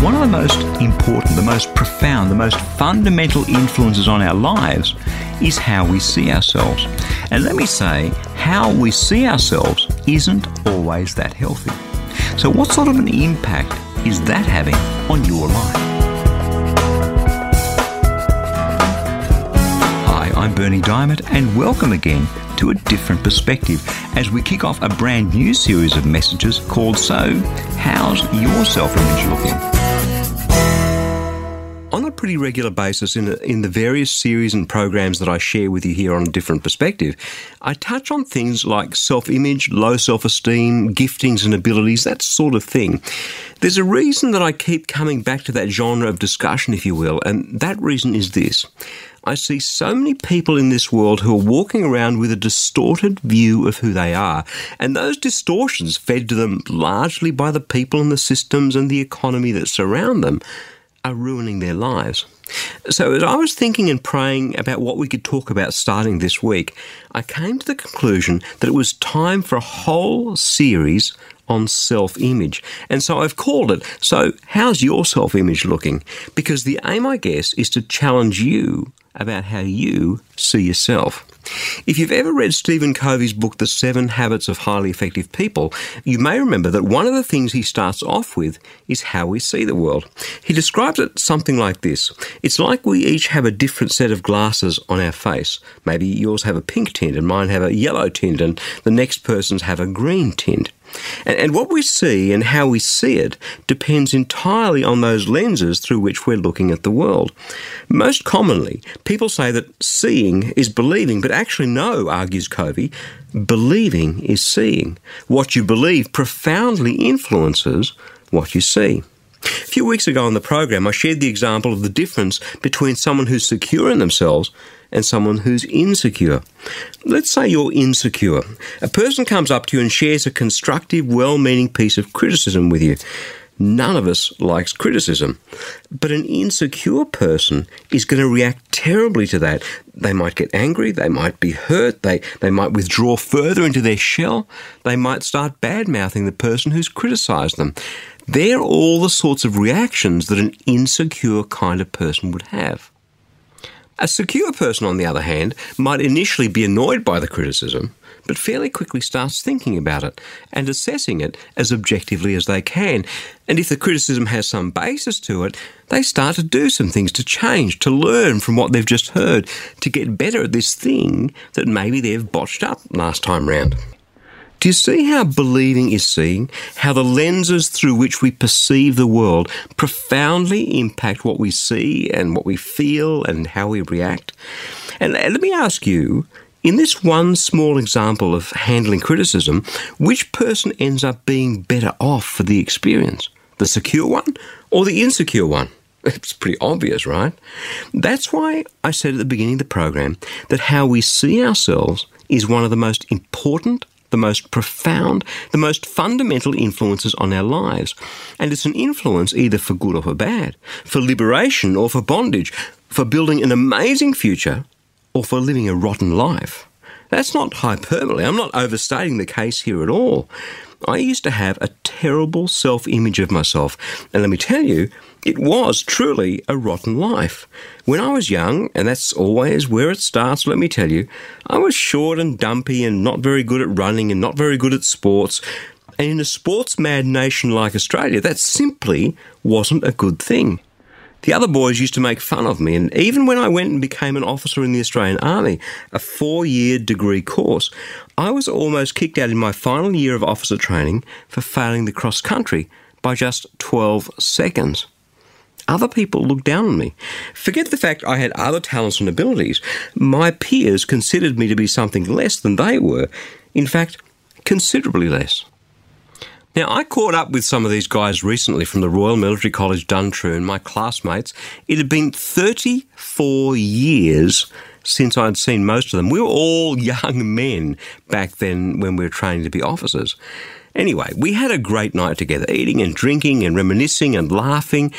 One of the most important, the most profound, the most fundamental influences on our lives is how we see ourselves. And let me say, how we see ourselves isn't always that healthy. So, what sort of an impact is that having on your life? Hi, I'm Berni Dymet, and welcome again to a different perspective as we kick off a brand new series of messages called So, How's Your Self Image Looking? Pretty regular basis in, in the various series and programs that I share with you here on a different perspective, I touch on things like self image, low self esteem, giftings and abilities, that sort of thing. There's a reason that I keep coming back to that genre of discussion, if you will, and that reason is this. I see so many people in this world who are walking around with a distorted view of who they are, and those distortions fed to them largely by the people and the systems and the economy that surround them are ruining their lives. So, as I was thinking and praying about what we could talk about starting this week, I came to the conclusion that it was time for a whole series on self image. And so I've called it So, How's Your Self Image Looking? Because the aim, I guess, is to challenge you about how you see yourself. If you've ever read Stephen Covey's book, The Seven Habits of Highly Effective People, you may remember that one of the things he starts off with is how we see the world. He describes it something like this It's like we each have a different set of glasses on our face. Maybe yours have a pink tint, and mine have a yellow tint, and the next person's have a green tint. And, and what we see and how we see it depends entirely on those lenses through which we're looking at the world. Most commonly, people say that seeing is believing, but actually, no, argues Covey, believing is seeing. What you believe profoundly influences what you see. A few weeks ago on the program, I shared the example of the difference between someone who's secure in themselves and someone who's insecure. Let's say you're insecure. A person comes up to you and shares a constructive, well meaning piece of criticism with you. None of us likes criticism. But an insecure person is going to react terribly to that. They might get angry, they might be hurt, they, they might withdraw further into their shell, they might start bad mouthing the person who's criticized them. They're all the sorts of reactions that an insecure kind of person would have. A secure person, on the other hand, might initially be annoyed by the criticism, but fairly quickly starts thinking about it and assessing it as objectively as they can. And if the criticism has some basis to it, they start to do some things to change, to learn from what they've just heard, to get better at this thing that maybe they've botched up last time round. Do you see how believing is seeing? How the lenses through which we perceive the world profoundly impact what we see and what we feel and how we react? And let me ask you, in this one small example of handling criticism, which person ends up being better off for the experience? The secure one or the insecure one? It's pretty obvious, right? That's why I said at the beginning of the program that how we see ourselves is one of the most important the most profound, the most fundamental influences on our lives. And it's an influence either for good or for bad, for liberation or for bondage, for building an amazing future or for living a rotten life. That's not hyperbole. I'm not overstating the case here at all. I used to have a terrible self image of myself, and let me tell you, it was truly a rotten life. When I was young, and that's always where it starts, let me tell you, I was short and dumpy and not very good at running and not very good at sports. And in a sports mad nation like Australia, that simply wasn't a good thing. The other boys used to make fun of me, and even when I went and became an officer in the Australian Army, a four year degree course, I was almost kicked out in my final year of officer training for failing the cross country by just 12 seconds. Other people looked down on me. Forget the fact I had other talents and abilities. My peers considered me to be something less than they were. In fact, considerably less. Now, I caught up with some of these guys recently from the Royal Military College Duntroon, my classmates. It had been 34 years since I'd seen most of them. We were all young men back then when we were training to be officers. Anyway, we had a great night together, eating and drinking and reminiscing and laughing.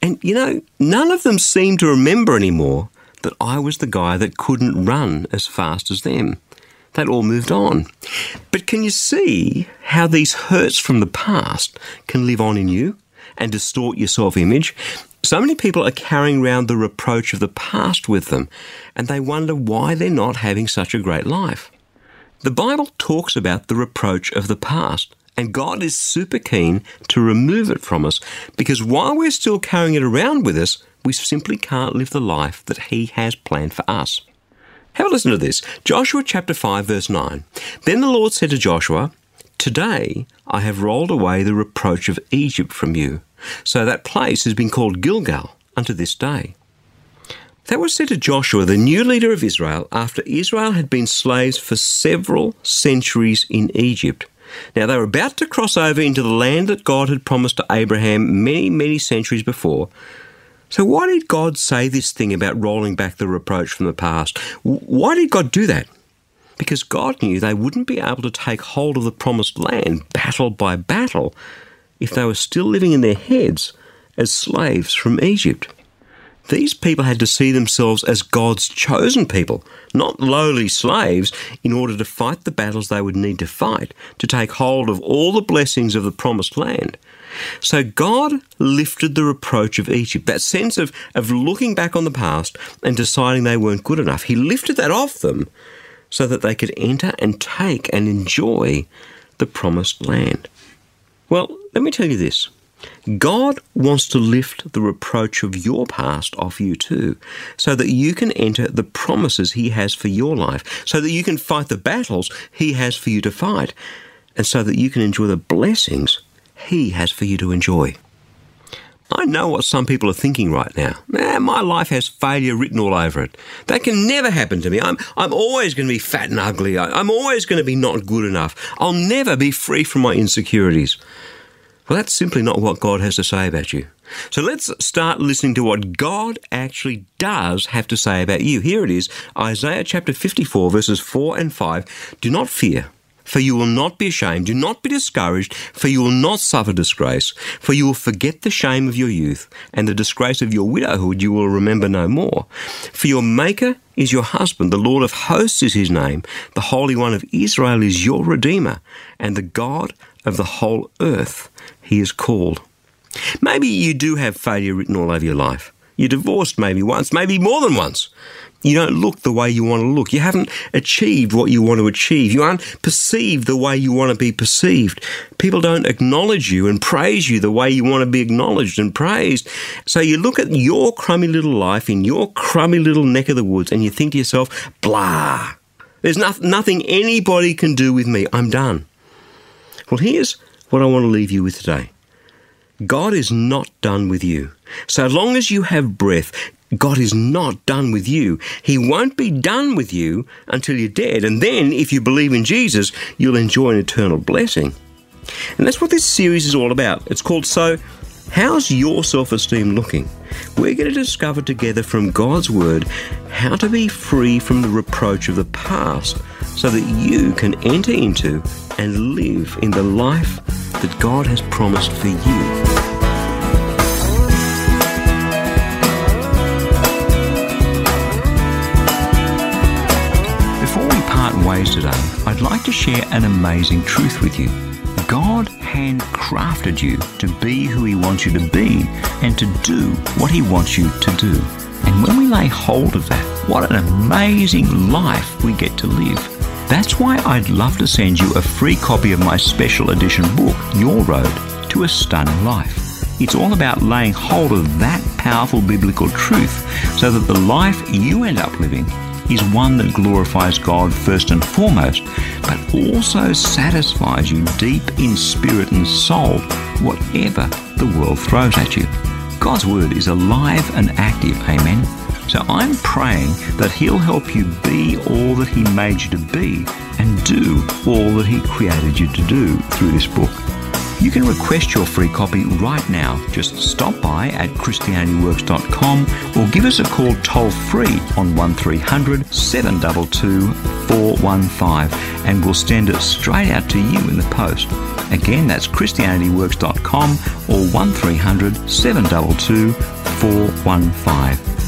And, you know, none of them seemed to remember anymore that I was the guy that couldn't run as fast as them. They'd all moved on. But can you see how these hurts from the past can live on in you and distort your self image? So many people are carrying around the reproach of the past with them, and they wonder why they're not having such a great life. The Bible talks about the reproach of the past, and God is super keen to remove it from us because while we're still carrying it around with us, we simply can't live the life that He has planned for us. Have a listen to this. Joshua chapter 5, verse 9. Then the Lord said to Joshua, Today I have rolled away the reproach of Egypt from you. So that place has been called Gilgal unto this day. That was said to Joshua, the new leader of Israel, after Israel had been slaves for several centuries in Egypt. Now they were about to cross over into the land that God had promised to Abraham many, many centuries before. So, why did God say this thing about rolling back the reproach from the past? Why did God do that? Because God knew they wouldn't be able to take hold of the promised land battle by battle if they were still living in their heads as slaves from Egypt. These people had to see themselves as God's chosen people, not lowly slaves, in order to fight the battles they would need to fight to take hold of all the blessings of the promised land. So God lifted the reproach of Egypt, that sense of, of looking back on the past and deciding they weren't good enough. He lifted that off them so that they could enter and take and enjoy the promised land. Well, let me tell you this. God wants to lift the reproach of your past off you too, so that you can enter the promises He has for your life, so that you can fight the battles He has for you to fight, and so that you can enjoy the blessings He has for you to enjoy. I know what some people are thinking right now. My life has failure written all over it. That can never happen to me. I'm, I'm always going to be fat and ugly. I'm always going to be not good enough. I'll never be free from my insecurities. Well, that's simply not what God has to say about you. So let's start listening to what God actually does have to say about you. Here it is Isaiah chapter 54, verses 4 and 5. Do not fear for you will not be ashamed. Do not be discouraged, for you will not suffer disgrace. For you will forget the shame of your youth, and the disgrace of your widowhood you will remember no more. For your Maker is your husband, the Lord of hosts is his name, the Holy One of Israel is your Redeemer, and the God of the whole earth he is called. Maybe you do have failure written all over your life. You're divorced maybe once, maybe more than once. You don't look the way you want to look. You haven't achieved what you want to achieve. You aren't perceived the way you want to be perceived. People don't acknowledge you and praise you the way you want to be acknowledged and praised. So you look at your crummy little life in your crummy little neck of the woods and you think to yourself, blah. There's no- nothing anybody can do with me. I'm done. Well, here's what I want to leave you with today. God is not done with you. So long as you have breath, God is not done with you. He won't be done with you until you're dead. And then, if you believe in Jesus, you'll enjoy an eternal blessing. And that's what this series is all about. It's called So, How's Your Self Esteem Looking? We're going to discover together from God's Word how to be free from the reproach of the past so that you can enter into and live in the life that God has promised for you. Before we part ways today, I'd like to share an amazing truth with you. God handcrafted you to be who He wants you to be and to do what He wants you to do. And when we lay hold of that, what an amazing life we get to live. That's why I'd love to send you a free copy of my special edition book, Your Road to a Stunning Life. It's all about laying hold of that powerful biblical truth so that the life you end up living is one that glorifies God first and foremost, but also satisfies you deep in spirit and soul, whatever the world throws at you. God's Word is alive and active, amen? So I'm praying that He'll help you be all that He made you to be and do all that He created you to do through this book. You can request your free copy right now. Just stop by at ChristianityWorks.com or give us a call toll free on 1300 722 415 and we'll send it straight out to you in the post. Again, that's ChristianityWorks.com or 1300 722 415.